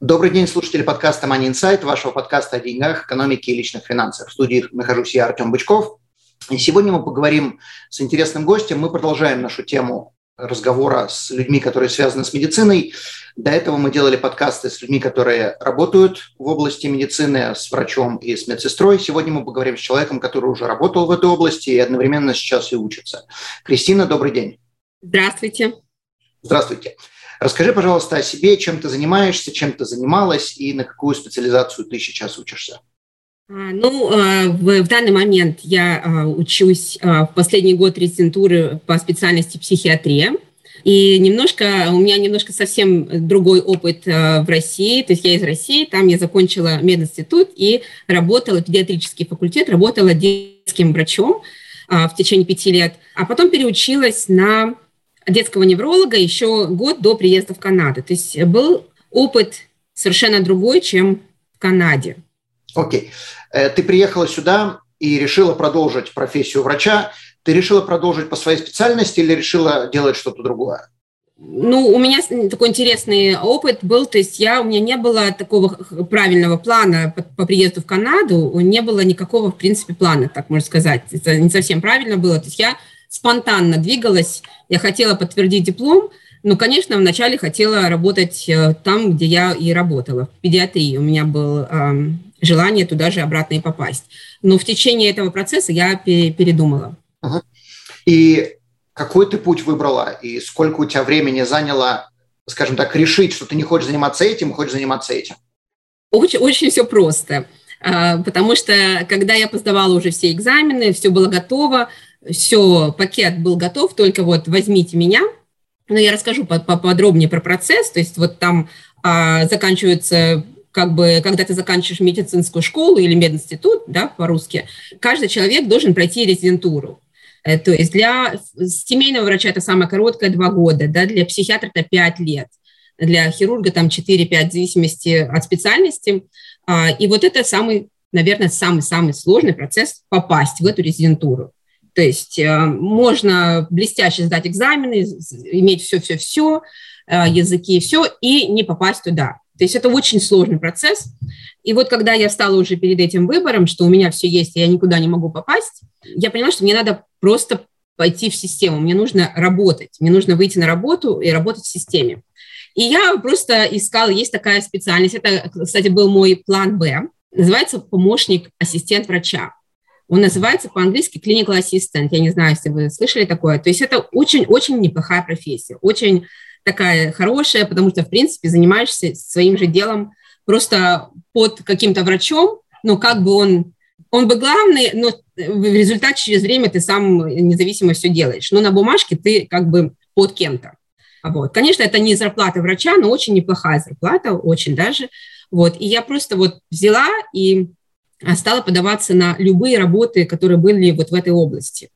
Добрый день, слушатели подкаста Money Insight, вашего подкаста о деньгах, экономике и личных финансах. В студии нахожусь я, Артем Бычков. И сегодня мы поговорим с интересным гостем. Мы продолжаем нашу тему разговора с людьми, которые связаны с медициной. До этого мы делали подкасты с людьми, которые работают в области медицины, с врачом и с медсестрой. Сегодня мы поговорим с человеком, который уже работал в этой области и одновременно сейчас и учится. Кристина, добрый день. Здравствуйте. Здравствуйте. Расскажи, пожалуйста, о себе, чем ты занимаешься, чем ты занималась и на какую специализацию ты сейчас учишься. А, ну, а, в, данный момент я а, учусь в последний год резидентуры по специальности психиатрия. И немножко, у меня немножко совсем другой опыт в России. То есть я из России, там я закончила мединститут и работала, педиатрический факультет, работала детским врачом в течение пяти лет. А потом переучилась на детского невролога еще год до приезда в Канаду. То есть был опыт совершенно другой, чем в Канаде. Окей. Okay. Э, ты приехала сюда и решила продолжить профессию врача. Ты решила продолжить по своей специальности или решила делать что-то другое? Ну, у меня такой интересный опыт был, то есть я, у меня не было такого правильного плана по, по приезду в Канаду, не было никакого, в принципе, плана, так можно сказать. Это не совсем правильно было. То есть я спонтанно двигалась. Я хотела подтвердить диплом, но, конечно, вначале хотела работать э, там, где я и работала, в педиатрии. У меня было э, желание туда же обратно и попасть. Но в течение этого процесса я передумала. И какой ты путь выбрала? И сколько у тебя времени заняло, скажем так, решить, что ты не хочешь заниматься этим, хочешь заниматься этим? Очень, очень все просто. А, потому что, когда я поздавала уже все экзамены, все было готово, все, пакет был готов, только вот возьмите меня. Но я расскажу поподробнее про процесс. То есть вот там а, заканчивается как бы, когда ты заканчиваешь медицинскую школу или мединститут, да, по-русски, каждый человек должен пройти резидентуру. Э, то есть для семейного врача это самое короткое два года, да, для психиатра это пять лет, для хирурга там 4-5 в зависимости от специальности. А, и вот это самый, наверное, самый-самый сложный процесс попасть в эту резидентуру. То есть э, можно блестяще сдать экзамены, иметь все-все-все, э, языки, все, и не попасть туда. То есть это очень сложный процесс. И вот когда я стала уже перед этим выбором, что у меня все есть, и я никуда не могу попасть, я поняла, что мне надо просто пойти в систему, мне нужно работать, мне нужно выйти на работу и работать в системе. И я просто искала, есть такая специальность, это, кстати, был мой план «Б», называется помощник ассистент врача. Он называется по-английски clinical assistant. Я не знаю, если вы слышали такое. То есть это очень-очень неплохая профессия, очень такая хорошая, потому что, в принципе, занимаешься своим же делом просто под каким-то врачом, но как бы он, он бы главный, но в результате через время ты сам независимо все делаешь. Но на бумажке ты как бы под кем-то. Вот. Конечно, это не зарплата врача, но очень неплохая зарплата, очень даже. Вот. И я просто вот взяла и стала подаваться на любые работы, которые были вот в этой области.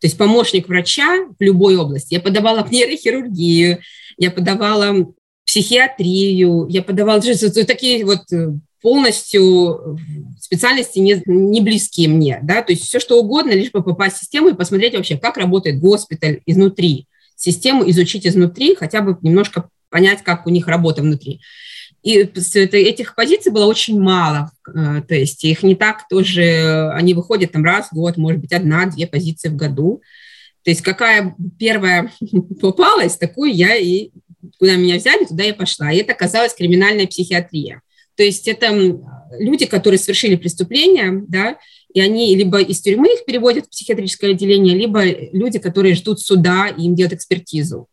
То есть помощник врача в любой области. Я подавала в нейрохирургию, я подавала психиатрию, я подавала такие вот э, полностью специальности не, не близкие мне, да, то есть все что угодно, лишь бы попасть в систему и посмотреть вообще, как работает госпиталь изнутри, систему изучить изнутри, хотя бы немножко понять, как у них работа внутри. И этих позиций было очень мало, э, то есть их не так тоже, они выходят там раз в год, может быть, одна-две позиции в году. То есть какая первая попалась, такую я и, куда меня взяли, туда я пошла. И это оказалась криминальная психиатрия. То есть это люди, которые совершили преступления, да, и они либо из тюрьмы их переводят в психиатрическое отделение, либо люди, которые ждут суда и им делают экспертизу.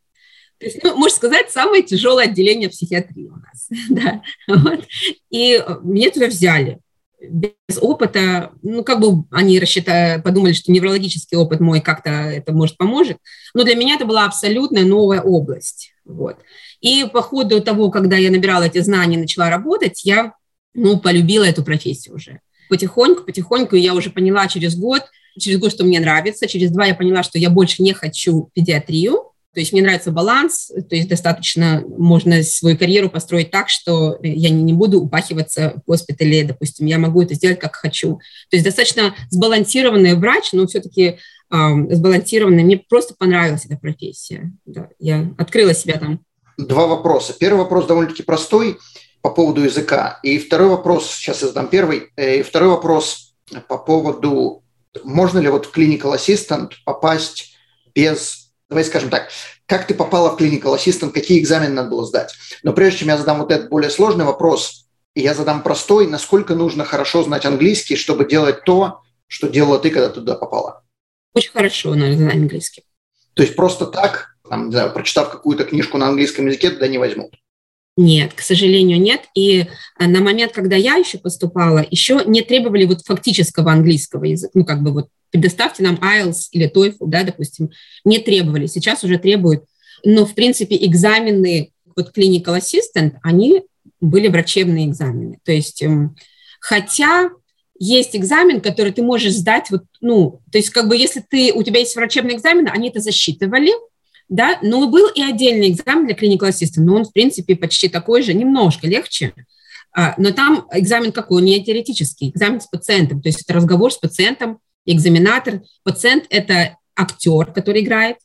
То есть, ну, можно сказать, самое тяжелое отделение психиатрии у нас. да, вот. И э, меня туда взяли без опыта, ну, как бы они рассчитали, подумали, что неврологический опыт мой как-то это может поможет, но для меня это была абсолютно новая область, вот. И по ходу того, когда я набирала эти знания, начала работать, я ну, полюбила эту профессию уже. Потихоньку, потихоньку я уже поняла через год, через год, что мне нравится, через два я поняла, что я больше не хочу педиатрию, то есть мне нравится баланс, то есть достаточно можно свою карьеру построить так, что я не, буду упахиваться в госпитале, допустим, я могу это сделать как хочу. То есть достаточно сбалансированный врач, но все-таки э, сбалансированный. Мне просто понравилась эта профессия. Да, я открыла себя там. Два вопроса. Первый вопрос довольно-таки простой по поводу языка. И второй вопрос, сейчас я задам первый. Э, и второй вопрос по поводу, можно ли вот в Clinical Assistant попасть без Давай скажем так, как ты попала в Clinical Assistant, какие экзамены надо было сдать. Но прежде чем я задам вот этот более сложный вопрос, я задам простой, насколько нужно хорошо знать английский, чтобы делать то, что делала ты, когда туда попала? Очень хорошо, знать английский. То есть просто так, там, не знаю, прочитав какую-то книжку на английском языке, туда не возьмут? Нет, к сожалению, нет. И э, на момент, когда я еще поступала, еще не требовали вот фактического английского языка, ну, как бы вот предоставьте нам IELTS или TOEFL, да, допустим, не требовали, сейчас уже требуют. Но, в принципе, экзамены, вот Clinical Assistant, они были врачебные экзамены. То есть, эм, хотя есть экзамен, который ты можешь сдать, вот, ну, то есть, как бы, если ты, у тебя есть врачебный экзамен, они это засчитывали, да, но был и отдельный экзамен для Clinical Assistant, но он, в принципе, почти такой же, немножко легче, а, но там экзамен какой? Не теоретический, экзамен с пациентом, то есть это разговор с пациентом, экзаменатор. Пациент – это актер, который играет,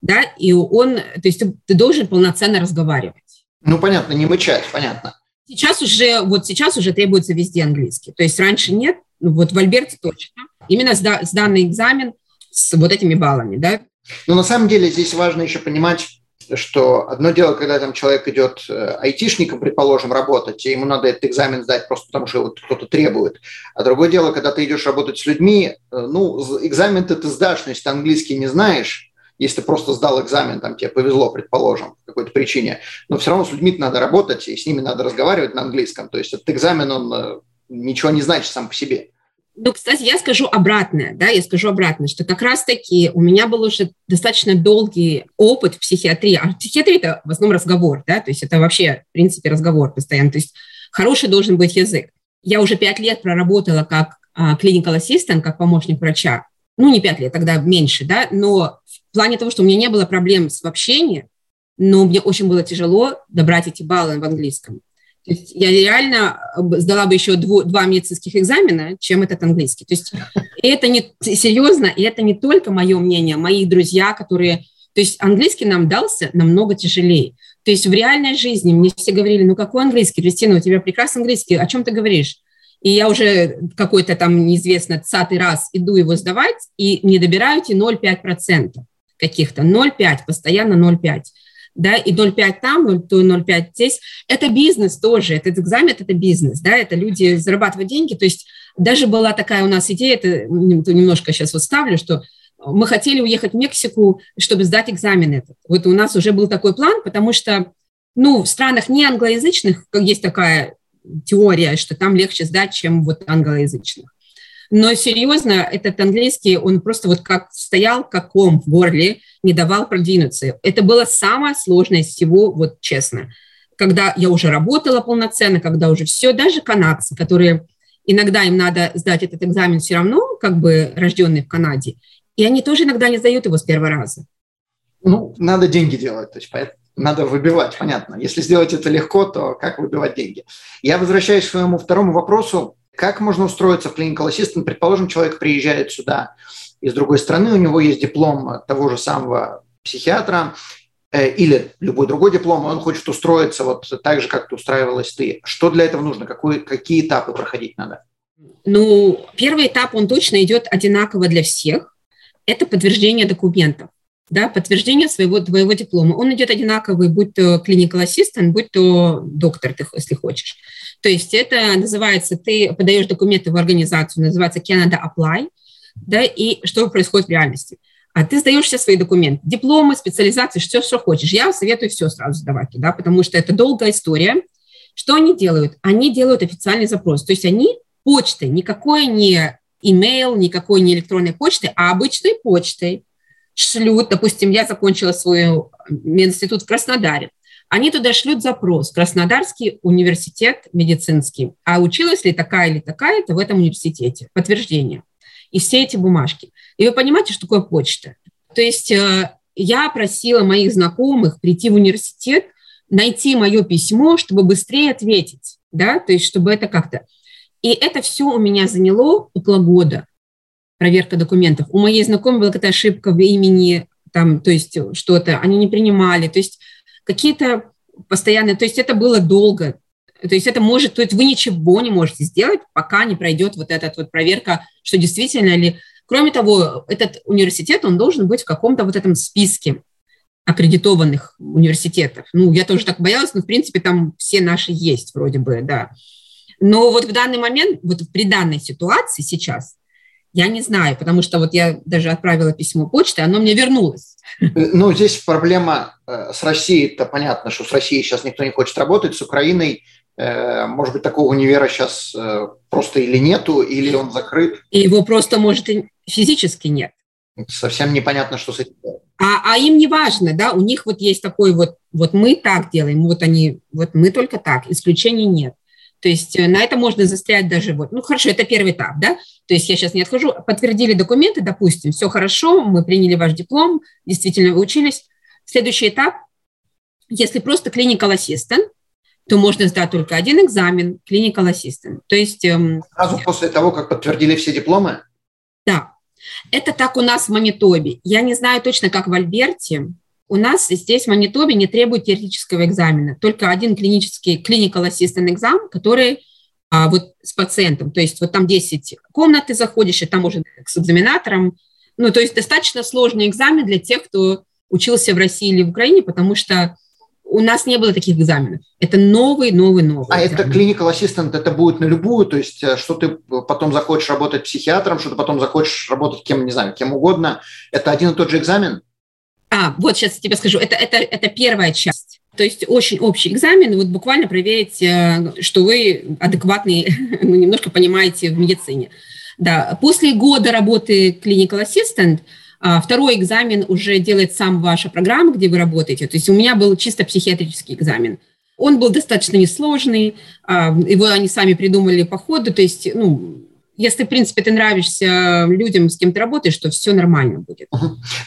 да, и он, то есть ты, ты должен полноценно разговаривать. Ну, понятно, не мычать, понятно. Сейчас уже, вот сейчас уже требуется везде английский. То есть раньше нет, ну, вот в Альберте точно. Именно сда, сданный экзамен с вот этими баллами, да. Но на самом деле здесь важно еще понимать, что одно дело, когда там человек идет э, айтишником, предположим, работать, и ему надо этот экзамен сдать просто потому, что вот кто-то требует. А другое дело, когда ты идешь работать с людьми, э, ну, экзамен ты сдашь, но если ты английский не знаешь, если ты просто сдал экзамен, там тебе повезло, предположим, по какой-то причине, но все равно с людьми надо работать, и с ними надо разговаривать на английском. То есть этот экзамен, он э, ничего не значит сам по себе. Ну, кстати, я скажу обратное, да, я скажу обратное, что как раз-таки у меня был уже достаточно долгий опыт в психиатрии, а психиатрия – это в основном разговор, да, то есть это вообще, в принципе, разговор постоянно, то есть хороший должен быть язык. Я уже пять лет проработала как а, clinical assistant, как помощник врача, ну, не пять лет, тогда меньше, да, но в плане того, что у меня не было проблем с общением, но мне очень было тяжело добрать эти баллы в английском. То есть я реально э, сдала бы еще дву, два медицинских экзамена, чем этот английский. То есть это не серьезно, и это не только мое мнение, мои друзья, которые... То есть английский нам дался намного тяжелее. То есть в реальной жизни мне все говорили, ну какой английский, Кристина, у тебя прекрасный английский, о чем ты говоришь? И я уже какой-то там неизвестно цатый раз иду его сдавать, и не добираю эти 0,5% каких-то, 0,5, постоянно 0,5 да, и 0,5 там, 0,5 здесь. Это бизнес тоже, этот экзамен – это бизнес, да, это люди зарабатывают деньги, то есть даже была такая у нас идея, это немножко сейчас вот ставлю, что мы хотели уехать в Мексику, чтобы сдать экзамен этот. Вот у нас уже был такой план, потому что, ну, в странах не англоязычных, есть такая теория, что там легче сдать, чем вот англоязычных. Но серьезно, этот английский, он просто вот как стоял, как ком в горле, не давал продвинуться. Это было самое сложное из всего, вот честно. Когда я уже работала полноценно, когда уже все, даже канадцы, которые иногда им надо сдать этот экзамен все равно, как бы рожденные в Канаде, и они тоже иногда не сдают его с первого раза. Ну, надо деньги делать, то есть надо выбивать, понятно. Если сделать это легко, то как выбивать деньги? Я возвращаюсь к своему второму вопросу. Как можно устроиться в Clinical Assistant? Предположим, человек приезжает сюда из другой страны, у него есть диплом того же самого психиатра э, или любой другой диплом, и он хочет устроиться вот так же, как ты устраивалась ты. Что для этого нужно? Какой, какие этапы проходить надо? Ну, первый этап, он точно идет одинаково для всех. Это подтверждение документов да, подтверждение своего твоего диплома. Он идет одинаковый, будь то clinical assistant, будь то доктор, ты, если хочешь. То есть это называется, ты подаешь документы в организацию, называется Canada Apply, да, и что происходит в реальности. А ты сдаешь все свои документы, дипломы, специализации, все, что хочешь. Я советую все сразу сдавать туда, потому что это долгая история. Что они делают? Они делают официальный запрос. То есть они почтой, никакой не email, никакой не электронной почты, а обычной почтой шлют, допустим, я закончила свой мединститут в Краснодаре, Они туда шлют запрос, Краснодарский университет медицинский. А училась ли такая или такая-то в этом университете? Подтверждение. И все эти бумажки. И вы понимаете, что такое почта? То есть э, я просила моих знакомых прийти в университет, найти мое письмо, чтобы быстрее ответить, да, то есть чтобы это как-то. И это все у меня заняло около года, проверка документов. У моей знакомой была какая-то ошибка в имени, там, то есть что-то, они не принимали, то есть какие-то постоянные, то есть это было долго, то есть это может, то есть вы ничего не можете сделать, пока не пройдет вот эта вот проверка, что действительно ли. Кроме того, этот университет, он должен быть в каком-то вот этом списке аккредитованных университетов. Ну, я тоже так боялась, но, в принципе, там все наши есть вроде бы, да. Но вот в данный момент, вот при данной ситуации сейчас, я не знаю, потому что вот я даже отправила письмо почты, оно мне вернулось. Ну, здесь проблема э, с Россией, это понятно, что с Россией сейчас никто не хочет работать, с Украиной, э, может быть, такого универа сейчас э, просто или нету, или он закрыт. И его просто, может, и физически нет. Совсем непонятно, что с этим а, а им не важно, да, у них вот есть такой вот, вот мы так делаем, вот они, вот мы только так, исключений нет. То есть на это можно застрять даже вот, ну хорошо, это первый этап, да, то есть я сейчас не отхожу, подтвердили документы, допустим, все хорошо, мы приняли ваш диплом, действительно вы учились. Следующий этап, если просто clinical assistant, то можно сдать только один экзамен, clinical assistant. То есть... Эм, Сразу после того, как подтвердили все дипломы? Да, это так у нас в Манитобе. Я не знаю точно, как в Альберте. У нас здесь в Манитобе не требует теоретического экзамена, только один клинический clinical assistant экзамен, который а, вот с пациентом. То есть вот там 10 комнат ты заходишь, и там можно с экзаменатором. Ну, то есть достаточно сложный экзамен для тех, кто учился в России или в Украине, потому что у нас не было таких экзаменов. Это новый, новый, новый. А экзамен. это clinical assistant, это будет на любую, то есть э, что ты потом захочешь работать психиатром, что ты потом захочешь работать кем, не знаю, кем угодно. Это один и тот же экзамен? А, вот сейчас тебе скажу. Это, это, это первая часть. То есть очень общий экзамен, вот буквально проверить, э, что вы адекватный, ну, немножко понимаете в медицине. Да, после года работы clinical assistant – а второй экзамен уже делает сам ваша программа, где вы работаете. То есть у меня был чисто психиатрический экзамен. Он был достаточно несложный, а, его они сами придумали по ходу. То есть, ну, если, в принципе, ты нравишься людям, с кем ты работаешь, то все нормально будет.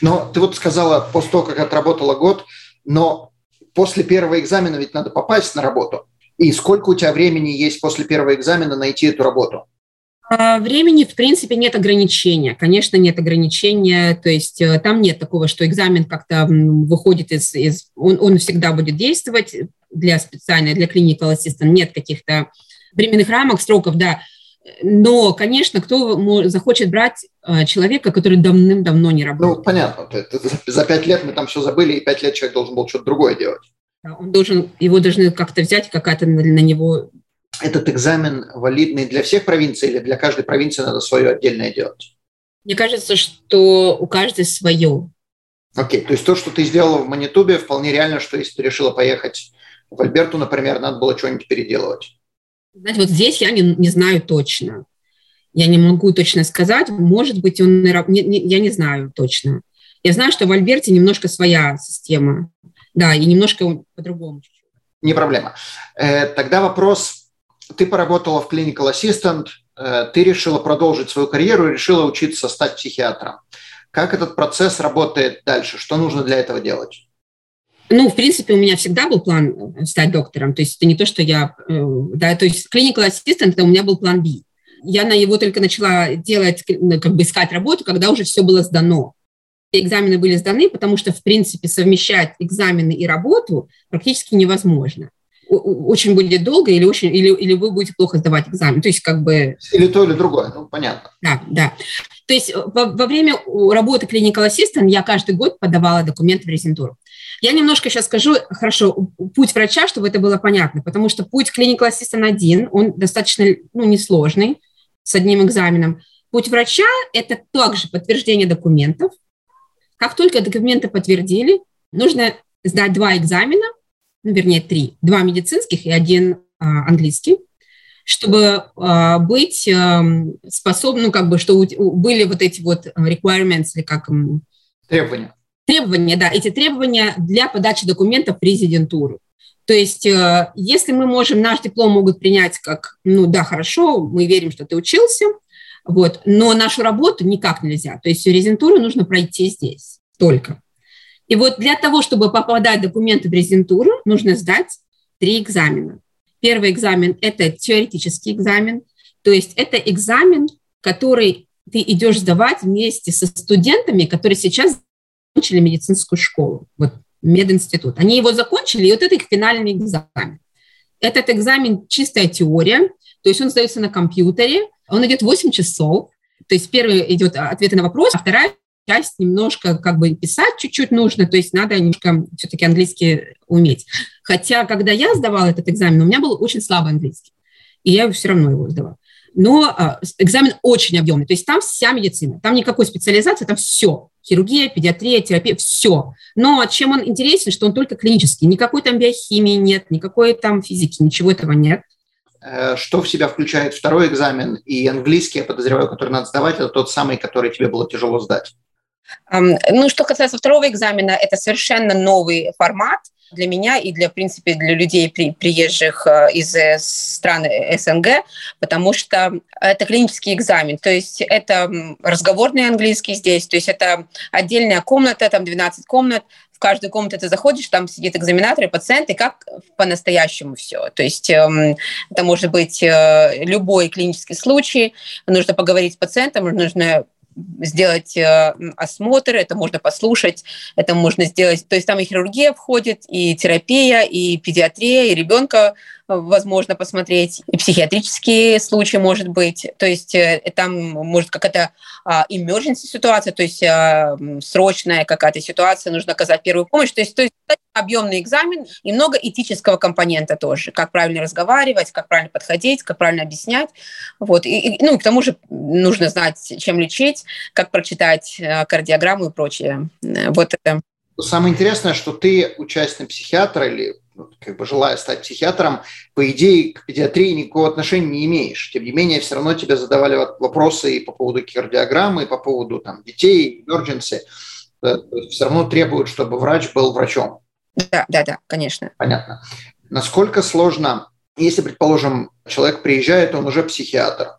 Но ты вот сказала, после того, как отработала год, но после первого экзамена ведь надо попасть на работу. И сколько у тебя времени есть после первого экзамена найти эту работу? А, времени, в принципе, нет ограничения. Конечно, нет ограничения. То есть э, там нет такого, что экзамен как-то выходит из... из он, он всегда будет действовать для специальной, для clinical assistant. Нет каких-то временных рамок, сроков, да. Но, конечно, кто захочет брать э, человека, который давным-давно не работает? Ну, понятно. За пять лет мы там все забыли, и пять лет человек должен был что-то другое делать. Он должен, его должны как-то взять, какая-то на него этот экзамен валидный для всех провинций или для каждой провинции надо свое отдельное делать? Мне кажется, что у каждой свое. Окей, то есть то, что ты сделала в Манитубе, вполне реально, что если ты решила поехать в Альберту, например, надо было что-нибудь переделывать. Знаете, вот здесь я не, не знаю точно. Я не могу точно сказать. Может быть, он... Не, не, я не знаю точно. Я знаю, что в Альберте немножко своя система. Да, и немножко по-другому. Не проблема. Э, тогда вопрос ты поработала в Clinical Assistant, э, ты решила продолжить свою карьеру и решила учиться стать психиатром. Как этот процесс работает дальше? Что нужно для этого делать? Ну, в принципе, у меня всегда был план э, стать доктором. То есть это не то, что я... Э, да, то есть assistant – это у меня был план B. Я на его только начала делать, ну, как бы искать работу, когда уже все было сдано. Экзамены были сданы, потому что, в принципе, совмещать экзамены и работу практически невозможно очень будет долго или, очень, или, или вы будете плохо сдавать экзамен. То есть как бы... Или то, или другое, ну, понятно. Да, да. То есть во, во время работы Clinical Assistant я каждый год подавала документы в резидентуру. Я немножко сейчас скажу, хорошо, путь врача, чтобы это было понятно, потому что путь Clinical Assistant один, он достаточно ну, несложный, с одним экзаменом. Путь врача – это также подтверждение документов. Как только документы подтвердили, нужно сдать два экзамена, ну, вернее, три, два медицинских и один а, английский, чтобы а, быть а, способным, ну, как бы, что у, были вот эти вот requirements, или как... Требования. Требования, да, эти требования для подачи документов в резидентуру. То есть, э, если мы можем, наш диплом могут принять как, ну да, хорошо, мы верим, что ты учился, вот, но нашу работу никак нельзя. То есть резидентуру нужно пройти здесь только. И вот для того, чтобы попадать документы в резидентуру, нужно сдать три экзамена. Первый экзамен – это теоретический экзамен, то есть это экзамен, который ты идешь сдавать вместе со студентами, которые сейчас закончили медицинскую школу, вот мединститут. Они его закончили, и вот это их финальный экзамен. Этот экзамен чистая теория, то есть он сдается на компьютере, он идет 8 часов, то есть первый идет ответы на вопрос, а вторая часть немножко как бы писать чуть-чуть нужно, то есть надо немножко все-таки английский уметь. Хотя, когда я сдавала этот экзамен, у меня был очень слабый английский, и я все равно его сдавала но а, экзамен очень объемный. То есть там вся медицина, там никакой специализации, там все. Хирургия, педиатрия, терапия, все. Но чем он интересен, что он только клинический. Никакой там биохимии нет, никакой там физики, ничего этого нет. Э, что в себя включает второй экзамен и английский, я подозреваю, который надо сдавать, это тот самый, который тебе было тяжело сдать? Ну, что касается второго экзамена, это совершенно новый формат – для меня и для, в принципе, для людей, при, приезжих э, из э, стран СНГ, потому что это клинический экзамен, то есть это разговорный английский здесь, то есть это отдельная комната, там 12 комнат, в каждую комнату ты заходишь, там сидит экзаменатор и пациент, и как по-настоящему все. То есть э, это может быть э, любой клинический случай, нужно поговорить с пациентом, нужно сделать э, осмотр, это можно послушать, это можно сделать. То есть там и хирургия входит, и терапия, и педиатрия, и ребенка возможно посмотреть, и психиатрические случаи, может быть. То есть э, там может какая-то а, emergency ситуация, то есть а, срочная какая-то ситуация, нужно оказать первую помощь. То есть, то есть объемный экзамен и много этического компонента тоже, как правильно разговаривать, как правильно подходить, как правильно объяснять. Вот. И, и, ну, к тому же нужно знать, чем лечить, как прочитать э, кардиограмму и прочее. Вот это. Самое интересное, что ты участник психиатра или как бы желая стать психиатром, по идее к педиатрии никакого отношения не имеешь. Тем не менее, все равно тебе задавали вопросы и по поводу кардиограммы, и по поводу там, детей, emergency. Все равно требуют, чтобы врач был врачом. Да, да, да, конечно. Понятно. Насколько сложно, если, предположим, человек приезжает, он уже психиатр,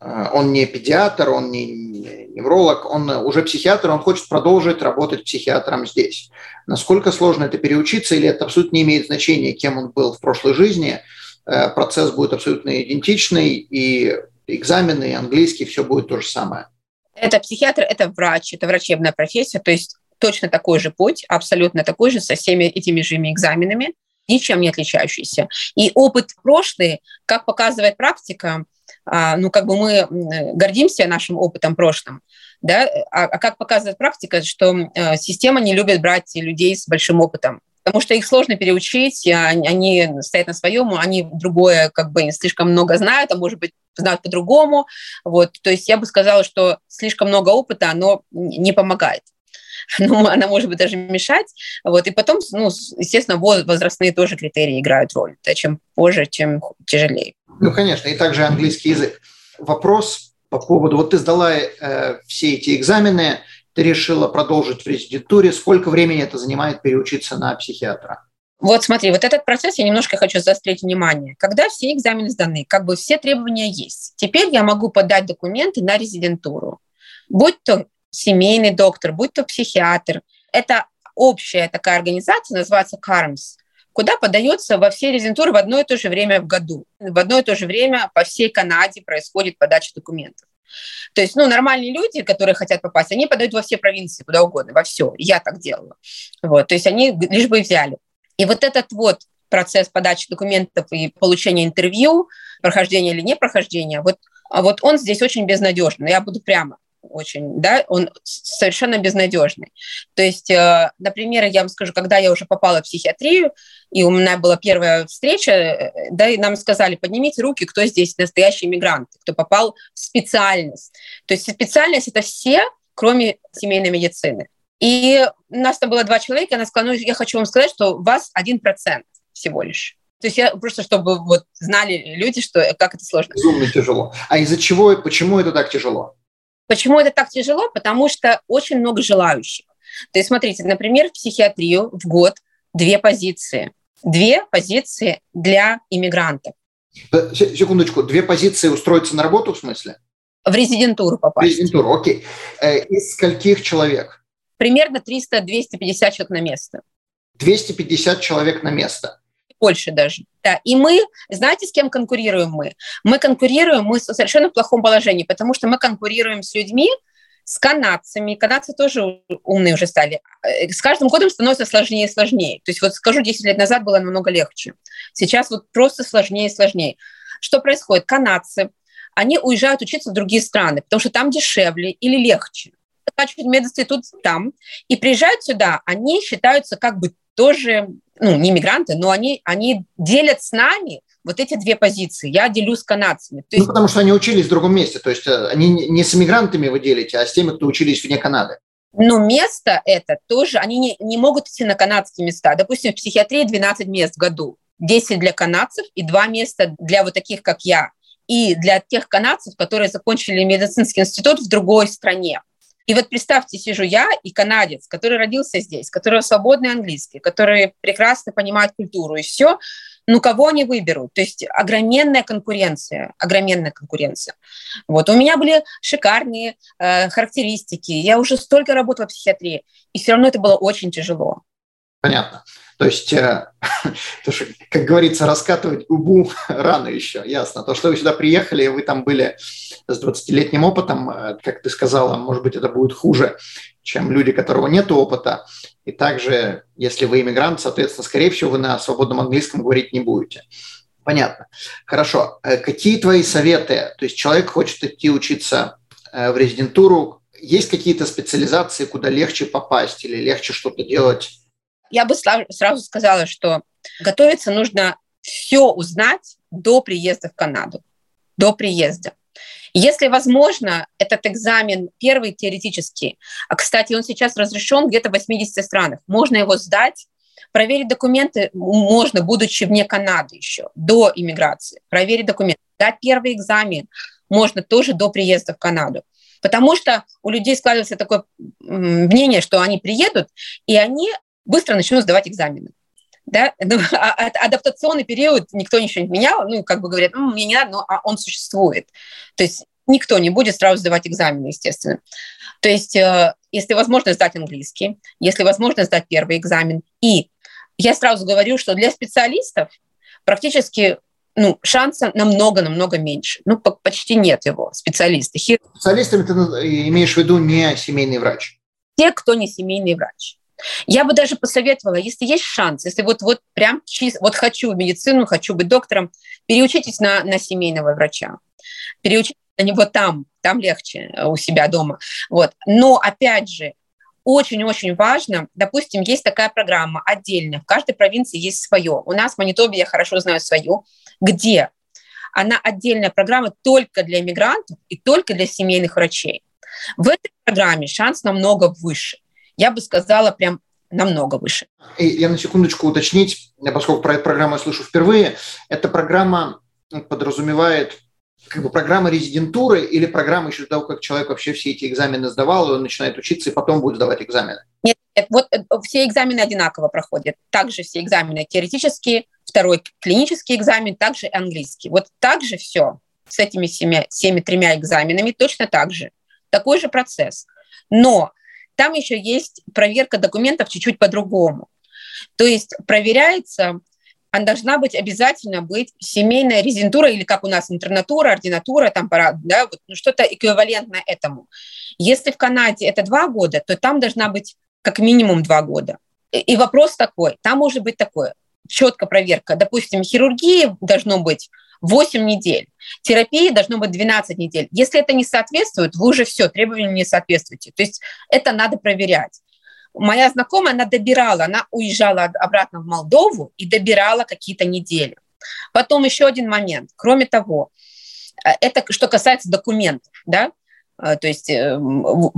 э, он не педиатр, он не невролог, он уже психиатр, он хочет продолжить работать психиатром здесь. Насколько сложно это переучиться, или это абсолютно не имеет значения, кем он был в прошлой жизни, э, процесс будет абсолютно идентичный, и экзамены, и английский, все будет то же самое. Это психиатр, это врач, это врачебная профессия, то есть точно такой же путь, абсолютно такой же, со всеми этими же экзаменами, ничем не отличающийся. И опыт прошлый, как показывает практика, ну, как бы мы гордимся нашим опытом прошлым, да, а, а как показывает практика, что э, система не любит брать людей с большим опытом, потому что их сложно переучить, они стоят на своем, они другое как бы слишком много знают, а может быть знают по-другому, вот, то есть я бы сказала, что слишком много опыта, оно не помогает. ну, она может быть даже мешать. Вот, и потом, ну, естественно, возрастные тоже критерии играют роль. Да, чем позже, тем тяжелее. Ну, конечно, и также английский язык. Вопрос по поводу, вот ты сдала э, все эти экзамены, ты решила продолжить в резидентуре. Сколько времени это занимает переучиться на психиатра? Вот смотри, вот этот процесс я немножко хочу заострить внимание. Когда все экзамены сданы, как бы все требования есть, теперь я могу подать документы на резидентуру. Будь то семейный доктор, будь то психиатр. Это общая такая организация, называется CARMS, куда подается во все резидентуры в одно и то же время в году. В одно и то же время по всей Канаде происходит подача документов. То есть, ну, нормальные люди, которые хотят попасть, они подают во все провинции, куда угодно, во все. Я так делала. Вот, то есть они лишь бы взяли. И вот этот вот процесс подачи документов и получения интервью, прохождения или не прохождения, вот, а вот он здесь очень безнадежный. Я буду прямо очень, да, он совершенно безнадежный. То есть, э, например, я вам скажу, когда я уже попала в психиатрию, и у меня была первая встреча, э, да, и нам сказали, поднимите руки, кто здесь настоящий иммигрант, кто попал в специальность. То есть специальность – это все, кроме семейной медицины. И у нас там было два человека, она сказала, ну, я хочу вам сказать, что у вас один процент всего лишь. То есть я просто, чтобы вот знали люди, что как это сложно. Безумно тяжело. А из-за чего почему это так тяжело? Почему это так тяжело? Потому что очень много желающих. То есть, смотрите, например, в психиатрию в год две позиции. две позиции для иммигрантов. Секундочку, две позиции устроиться на работу в смысле? В резидентуру попасть. В резидентуру, окей. Э, из скольких человек? Примерно 300-250 человек на место. 250 человек на место. Больше даже. Да. И мы, знаете, с кем конкурируем мы? Мы конкурируем, мы совершенно в плохом положении, потому что мы конкурируем с людьми, с канадцами. Канадцы тоже умные уже стали. Э, с каждым годом становится сложнее и сложнее. То есть вот скажу, 10 лет назад было намного легче. Сейчас вот просто сложнее и сложнее. Что происходит? Канадцы, они уезжают учиться в другие страны, потому что там дешевле или легче. Заканчивают мединститут там и приезжают сюда, они считаются как бы тоже, ну, не мигранты, но они, они делят с нами вот эти две позиции. Я делю с канадцами. То ну, есть... Ну, потому что они учились в другом месте. То есть э, они не с иммигрантами вы делите, а с теми, кто учились вне Канады. Но место это тоже, они не, не могут идти на канадские места. Допустим, в психиатрии 12 мест в году. 10 для канадцев и 2 места для вот таких, как я. И для тех канадцев, которые закончили медицинский институт в другой стране. И вот представьте, сижу я и канадец, который родился здесь, который свободный английский, который прекрасно понимает культуру и все, ну, кого они выберут? То есть огроменная конкуренция, огроменная конкуренция. Вот. У меня были шикарные э, характеристики, я уже столько работала в психиатрии, и все равно это было очень тяжело. Понятно. То есть, э, то, что, как говорится, раскатывать губу рано еще, ясно. То, что вы сюда приехали, вы там были с 20-летним опытом, э, как ты сказала, может быть, это будет хуже, чем люди, которого нет опыта. И также, если вы иммигрант, соответственно, скорее всего, вы на свободном английском говорить не будете. Понятно. Хорошо. Э, какие твои советы? То есть человек хочет идти учиться э, в резидентуру. Есть какие-то специализации, куда легче попасть или легче что-то делать? Я бы сразу сказала, что готовиться нужно все узнать до приезда в Канаду. До приезда. Если возможно, этот экзамен первый теоретический, а, кстати, он сейчас разрешен где-то в 80 странах, можно его сдать, проверить документы можно, будучи вне Канады еще, до иммиграции, проверить документы, дать первый экзамен можно тоже до приезда в Канаду. Потому что у людей складывается такое мнение, что они приедут, и они быстро начнут сдавать экзамены. Да? Ну, а, а, адаптационный период никто ничего не менял, ну, как бы говорят, ну, мне не надо, но а он существует. То есть никто не будет сразу сдавать экзамены, естественно. То есть, э, если возможно сдать английский, если возможно сдать первый экзамен. И я сразу говорю, что для специалистов практически ну, шанса намного-намного меньше. Ну, почти нет его, специалисты. Специалистами ты имеешь в виду не семейный врач? Те, кто не семейный врач. Я бы даже посоветовала, если есть шанс, если вот, вот прям чисто, вот хочу в медицину, хочу быть доктором, переучитесь на, на семейного врача. Переучитесь на него там, там легче э, у себя дома. Вот. Но, опять же, очень-очень важно, допустим, есть такая программа отдельная, в каждой провинции есть свое. У нас в Манитобе, я хорошо знаю свою, где она отдельная программа только для иммигрантов и только для семейных врачей. В этой программе шанс намного выше я бы сказала, прям намного выше. И я на секундочку уточнить, поскольку про эту программу я слышу впервые, эта программа подразумевает как бы программа резидентуры или программа еще до того, как человек вообще все эти экзамены сдавал, и он начинает учиться и потом будет сдавать экзамены? Нет, нет вот э, все экзамены одинаково проходят. Также все экзамены теоретические, второй клинический экзамен, также английский. Вот так же все с этими всеми, всеми тремя экзаменами точно так же. Такой же процесс. Но там еще есть проверка документов чуть-чуть по-другому. То есть проверяется, она должна быть обязательно быть семейная резидентура или как у нас интернатура, ординатура, там пора, да, вот, ну, что-то эквивалентное этому. Если в Канаде это два года, то там должна быть как минимум два года. И, и вопрос такой, там может быть такое, четко проверка. Допустим, хирургии должно быть 8 недель. Терапии должно быть 12 недель. Если это не соответствует, вы уже все, требованиям не соответствуете. То есть это надо проверять. Моя знакомая, она добирала, она уезжала обратно в Молдову и добирала какие-то недели. Потом еще один момент. Кроме того, э, это что касается документов, да, э, то есть, э,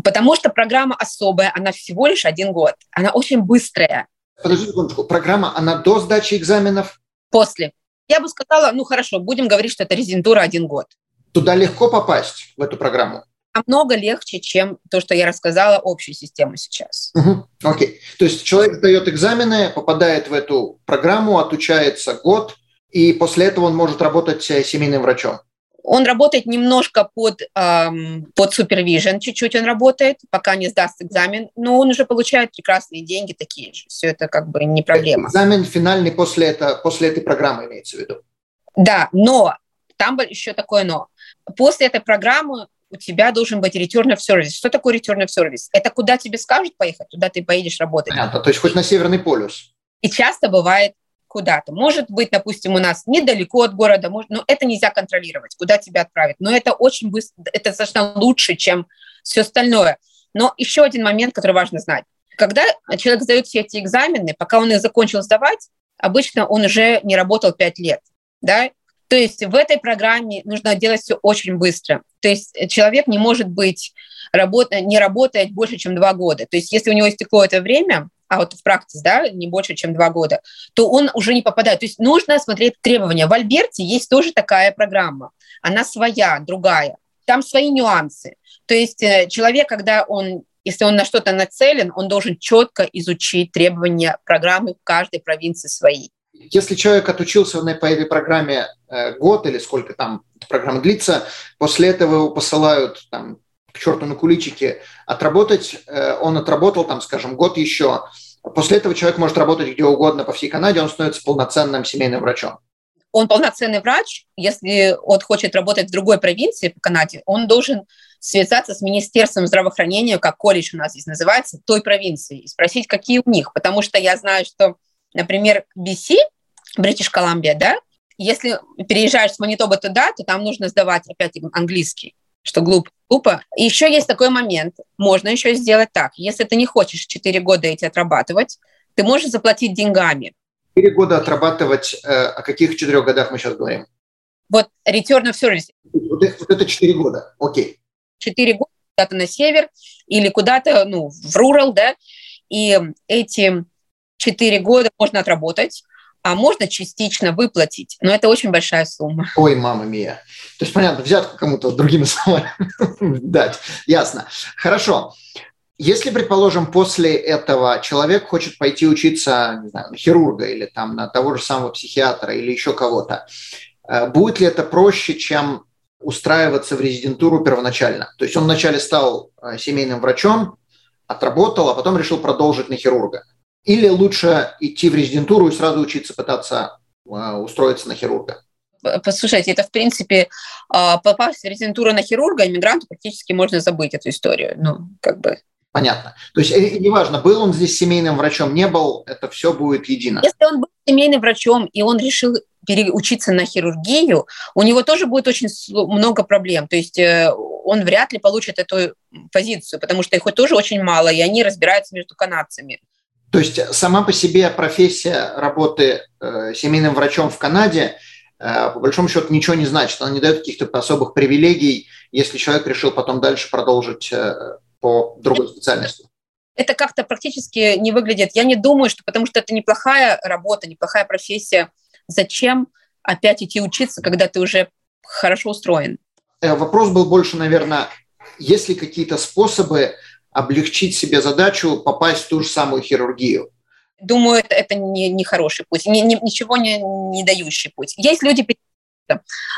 потому что программа особая, она всего лишь один год, она очень быстрая. Подожди секундочку, программа, она до сдачи экзаменов? После. Я бы сказала, ну хорошо, будем говорить, что это резидентура один год. Туда легко попасть, в эту программу? намного легче, чем то, что я рассказала, общую систему сейчас. Угу. Окей. То есть человек сдает экзамены, попадает в эту программу, отучается год, и после этого он может работать э, семейным врачом. Он работает немножко под, эм, под супервижен, чуть-чуть он работает, пока не сдаст экзамен, но он уже получает прекрасные деньги такие же. Все это как бы не проблема. Экзамен финальный после, это, после этой программы имеется в виду. Да, но там еще такое но. После этой программы у тебя должен быть return of service. Что такое return of service? Это куда тебе скажут поехать, туда ты поедешь работать. Понятно, то есть хоть на Северный полюс. И часто бывает куда-то. Может быть, допустим, у нас недалеко от города, может, но это нельзя контролировать, куда тебя отправить. Но это очень быстро, это достаточно лучше, чем все остальное. Но еще один момент, который важно знать. Когда человек сдает все эти экзамены, пока он их закончил сдавать, обычно он уже не работал 5 лет. Да? То есть в этой программе нужно делать все очень быстро. То есть человек не может быть работ... не работать больше, чем два года. То есть если у него истекло это время, вот в практике, да, не больше, чем два года, то он уже не попадает. То есть нужно смотреть требования. В Альберте есть тоже такая программа. Она своя, другая. Там свои нюансы. То есть э, человек, когда он если он на что-то нацелен, он должен четко изучить требования программы в каждой провинции своей. Если человек отучился по этой программе э, год или сколько там программа длится, после этого его посылают там, к черту на куличике отработать, э, он отработал там, скажем, год еще. После этого человек может работать где угодно по всей Канаде, он становится полноценным семейным врачом. Он полноценный врач, если он хочет работать в другой провинции по Канаде, он должен связаться с Министерством здравоохранения, как колледж у нас здесь называется, той провинции, и спросить, какие у них. Потому что я знаю, что, например, BC, Бритиш Колумбия, да, если переезжаешь с Манитоба туда, то там нужно сдавать опять английский что глупо. Глупо. И еще есть такой момент. Можно еще сделать так. Если ты не хочешь 4 года эти отрабатывать, ты можешь заплатить деньгами. 4 года отрабатывать, э, о каких 4 годах мы сейчас говорим? Вот return of service. Вот, вот это 4 года, окей. 4 года куда-то на север или куда-то ну, в rural, да, и эти 4 года можно отработать, а можно частично выплатить, но это очень большая сумма. Ой, мама мия. То есть, понятно, взятку кому-то другими словами дать. Ясно. Хорошо. Если, предположим, после этого человек хочет пойти учиться не знаю, на хирурга или там на того же самого психиатра или еще кого-то, э, будет ли это проще, чем устраиваться в резидентуру первоначально? То есть он вначале стал э, семейным врачом, отработал, а потом решил продолжить на хирурга. Или лучше идти в резидентуру и сразу учиться пытаться э, устроиться на хирурга? Послушайте, это, в принципе, а, попасть в резидентуру на хирурга, иммигранту практически можно забыть эту историю. Ну, как бы Понятно. То есть э, неважно, был он здесь семейным врачом, не был, это все будет едино. Если он был семейным врачом, и он решил переучиться на хирургию, у него тоже будет очень много проблем. То есть э, он вряд ли получит эту позицию, потому что их тоже очень мало, и они разбираются между канадцами. То есть сама по себе профессия работы э, семейным врачом в Канаде э, по большому счету ничего не значит. Она не дает каких-то особых привилегий, если человек решил потом дальше продолжить э, по другой специальности. Это как-то практически не выглядит. Я не думаю, что потому что это неплохая работа, неплохая профессия. Зачем опять идти учиться, когда ты уже хорошо устроен? Э, вопрос был больше, наверное, есть ли какие-то способы облегчить себе задачу попасть в ту же самую хирургию? Думаю, это, это не, не хороший путь, не, не, ничего не, не дающий путь. Есть люди,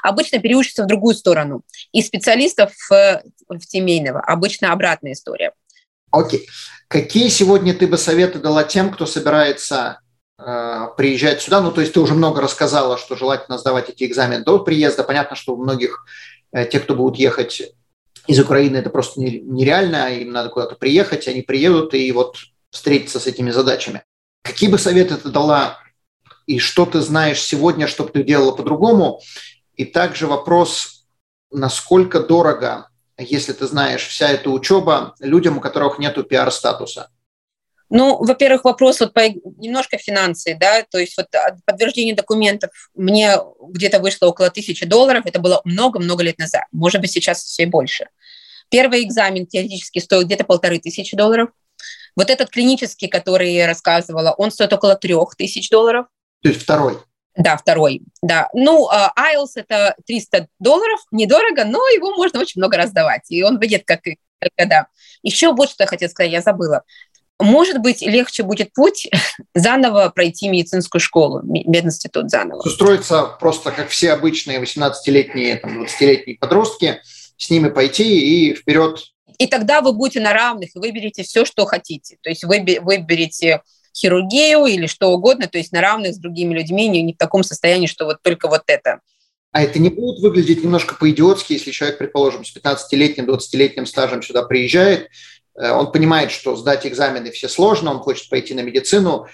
обычно переучатся в другую сторону. И специалистов в, в семейного обычно обратная история. Окей. Okay. Какие сегодня ты бы советы дала тем, кто собирается э, приезжать сюда? Ну, то есть ты уже много рассказала, что желательно сдавать эти экзамены до приезда. Понятно, что у многих э, тех, кто будут ехать из Украины это просто нереально, им надо куда-то приехать, они приедут и вот встретиться с этими задачами. Какие бы советы ты дала и что ты знаешь сегодня, что бы ты делала по-другому? И также вопрос, насколько дорого, если ты знаешь, вся эта учеба людям, у которых нет пиар-статуса? Ну, во-первых, вопрос вот по, немножко финансы, да, то есть вот подтверждение документов мне где-то вышло около тысячи долларов, это было много-много лет назад, может быть, сейчас все больше. Первый экзамен теоретически стоил где-то полторы тысячи долларов. Вот этот клинический, который я рассказывала, он стоит около трех тысяч долларов. То есть второй? Да, второй, да. Ну, IELTS это 300 долларов, недорого, но его можно очень много раздавать, и он выйдет как когда. Еще вот что я хотела сказать, я забыла. Может быть, легче будет путь заново пройти медицинскую школу, мединститут заново. Устроиться просто, как все обычные 18-летние, 20-летние подростки, с ними пойти и вперед. И тогда вы будете на равных и выберете все, что хотите. То есть вы выберете хирургию или что угодно, то есть на равных с другими людьми, не, не в таком состоянии, что вот только вот это. А это не будет выглядеть немножко по-идиотски, если человек, предположим, с 15-летним, 20-летним стажем сюда приезжает, он понимает, что сдать экзамены все сложно, он хочет пойти на медицину.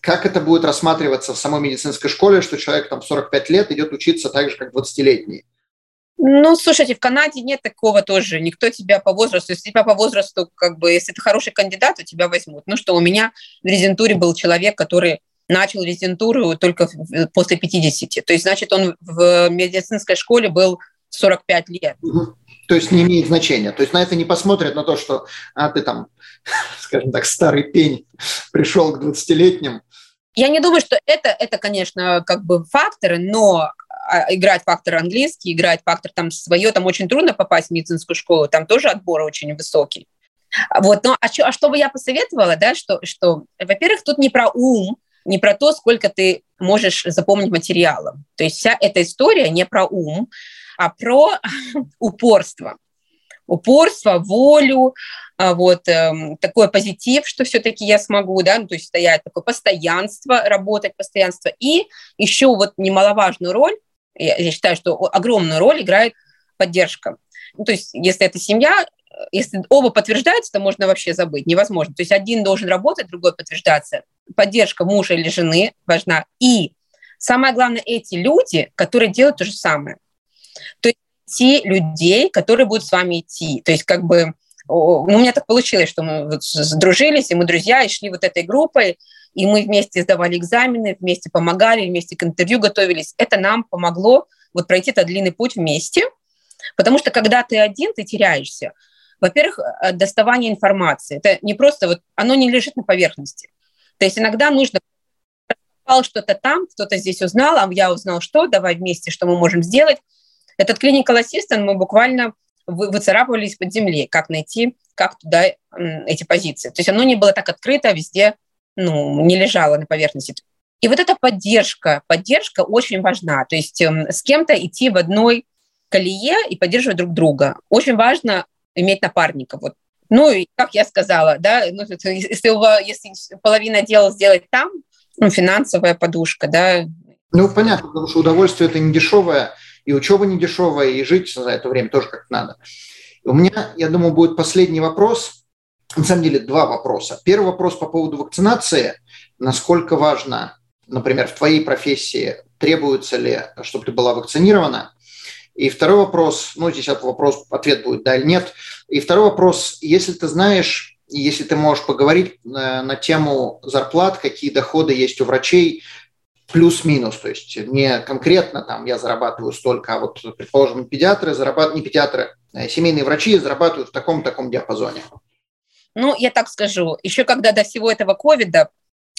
Как это будет рассматриваться в самой медицинской школе, что человек там 45 лет идет учиться так же, как 20-летний? Ну, слушайте, в Канаде нет такого тоже. Никто тебя по возрасту, если тебя по возрасту, как бы, если ты хороший кандидат, то тебя возьмут. Ну что, у меня в резидентуре был человек, который начал резидентуру только после 50. То есть, значит, он в медицинской школе был 45 лет. То есть не имеет значения. То есть на это не посмотрят на то, что а, ты там, скажем так, старый пень пришел к 20-летним. Я не думаю, что это, это, конечно, как бы факторы, но а, играть фактор английский, играть фактор там свое, там очень трудно попасть в медицинскую школу, там тоже отбор очень высокий. Вот, ну, а, что, а что бы я посоветовала, да, что, что, во-первых, тут не про ум, не про то, сколько ты можешь запомнить материала. То есть вся эта история не про ум, а про упорство. Упорство, волю, а, вот эм, такой позитив, что все-таки я смогу, да, ну, то есть стоять такое постоянство, работать постоянство. И еще вот немаловажную роль я, я считаю, что огромную роль играет поддержка. Ну, то есть, если это семья, если оба подтверждаются, то можно вообще забыть, невозможно. То есть один должен работать, другой подтверждаться. Поддержка мужа или жены важна. И самое главное, эти люди, которые делают то же самое. То есть те людей, которые будут с вами идти. То есть как бы ну, у меня так получилось, что мы вот сдружились, и мы друзья, и шли вот этой группой, и мы вместе сдавали экзамены, вместе помогали, вместе к интервью готовились. Это нам помогло вот пройти этот длинный путь вместе, потому что когда ты один, ты теряешься. Во-первых, э, доставание информации. Это не просто вот, оно не лежит на поверхности. То есть иногда нужно что-то там, кто-то здесь узнал, а я узнал что, давай вместе, что мы можем сделать. Этот clinical assistant мы буквально выцарапывались под землей, как найти, как туда эти позиции. То есть оно не было так открыто, а везде ну, не лежало на поверхности. И вот эта поддержка, поддержка очень важна. То есть эм, с кем-то идти в одной колее и поддерживать друг друга. Очень важно иметь напарника. Вот. Ну, и как я сказала, да, ну, если, у вас, если половина дела сделать там, ну, финансовая подушка, да. Ну, понятно, потому что удовольствие это не дешевое, и учеба не дешевая, и жить за это время тоже как надо. У меня, я думаю, будет последний вопрос – на самом деле два вопроса. Первый вопрос по поводу вакцинации. Насколько важно, например, в твоей профессии требуется ли, чтобы ты была вакцинирована? И второй вопрос, ну, здесь этот вопрос, ответ будет да или нет. И второй вопрос, если ты знаешь, если ты можешь поговорить на, э, на тему зарплат, какие доходы есть у врачей, плюс-минус, то есть не конкретно там я зарабатываю столько, а вот, предположим, педиатры зарабатывают, не педиатры, а семейные врачи зарабатывают в таком-таком диапазоне. Ну, я так скажу, еще когда до всего этого ковида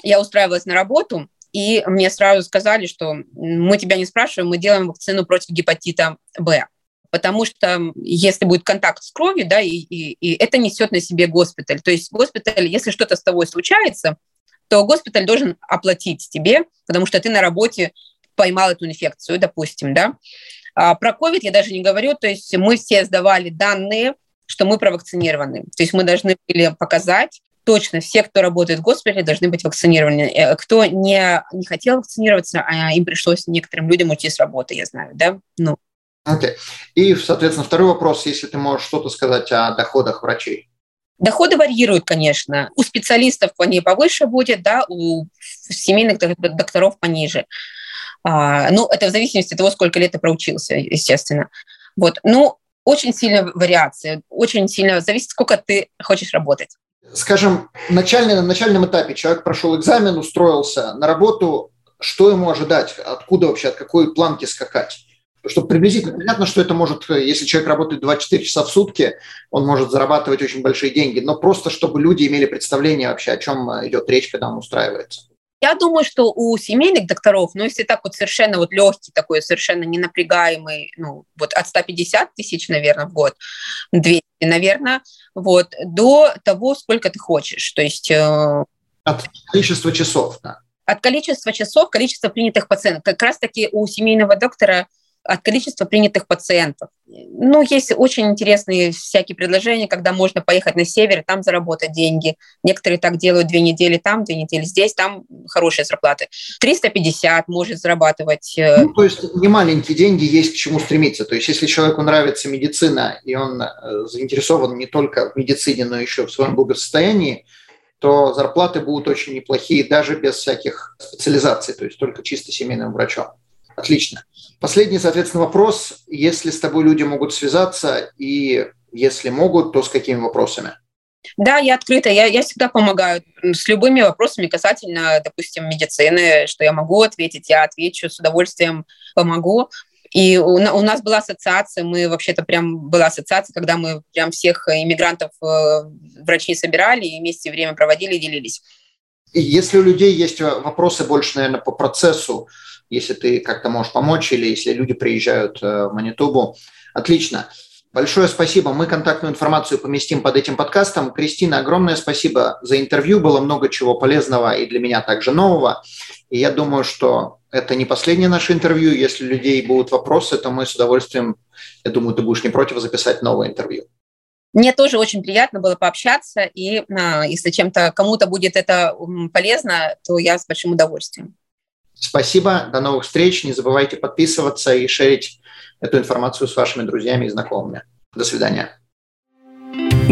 я устраивалась на работу, и мне сразу сказали, что мы тебя не спрашиваем, мы делаем вакцину против гепатита Б. Потому что если будет контакт с кровью, да, и, и, и это несет на себе госпиталь. То есть госпиталь, если что-то с тобой случается, то госпиталь должен оплатить тебе, потому что ты на работе поймал эту инфекцию, допустим, да. А про COVID я даже не говорю, то есть мы все сдавали данные что мы провакцинированы. То есть мы должны были показать, точно все, кто работает в госпитале, должны быть вакцинированы. Э, кто не, не хотел вакцинироваться, а им пришлось некоторым людям уйти с работы, я знаю, да? Ну. Okay. И, соответственно, второй вопрос, если ты можешь что-то сказать о доходах врачей. Доходы варьируют, конечно. У специалистов они повыше будет, да, у семейных докторов пониже. А, ну, это в зависимости от того, сколько лет ты проучился, естественно. Вот. Ну, очень сильная вариация, очень сильно зависит, сколько ты хочешь работать. Скажем, начальный, на начальном этапе человек прошел экзамен, устроился на работу, что ему ожидать, откуда вообще, от какой планки скакать? Чтобы приблизительно понятно, что это может, если человек работает 24 часа в сутки, он может зарабатывать очень большие деньги, но просто чтобы люди имели представление вообще, о чем идет речь, когда он устраивается. Я думаю, что у семейных докторов, ну, если так вот совершенно вот легкий такой, совершенно не напрягаемый, ну, вот от 150 тысяч, наверное, в год, 200, наверное, вот, до того, сколько ты хочешь. То есть... Э, от количества часов, да. От количества часов, количества принятых пациентов. Как раз-таки у семейного доктора от количества принятых пациентов. Ну, есть очень интересные всякие предложения, когда можно поехать на север и там заработать деньги. Некоторые так делают две недели там, две недели здесь, там хорошие зарплаты. 350 может зарабатывать. Э, ну, то есть не маленькие деньги, есть к чему стремиться. То есть если человеку нравится медицина, и он э, заинтересован не только в медицине, но еще в своем благосостоянии, то зарплаты будут очень неплохие даже без всяких специализаций, то есть только чисто семейным врачом. Отлично. Последний, соответственно, вопрос. Если с тобой люди могут связаться, и если могут, то с какими вопросами? Да, я открыта, я, я всегда помогаю с любыми вопросами касательно, допустим, медицины, что я могу ответить, я отвечу, с удовольствием помогу. И у, у нас была ассоциация, мы вообще-то прям была ассоциация, когда мы прям всех иммигрантов э, врачей собирали и вместе время проводили и делились. Если у людей есть вопросы больше, наверное, по процессу, если ты как-то можешь помочь или если люди приезжают э, в Манитубу. Отлично. Большое спасибо. Мы контактную информацию поместим под этим подкастом. Кристина, огромное спасибо за интервью. Было много чего полезного и для меня также нового. И я думаю, что это не последнее наше интервью. Если у людей будут вопросы, то мы с удовольствием, я думаю, ты будешь не против записать новое интервью. Мне тоже очень приятно было пообщаться, и а, если чем-то кому-то будет это полезно, то я с большим удовольствием. Спасибо, до новых встреч. Не забывайте подписываться и шерить эту информацию с вашими друзьями и знакомыми. До свидания.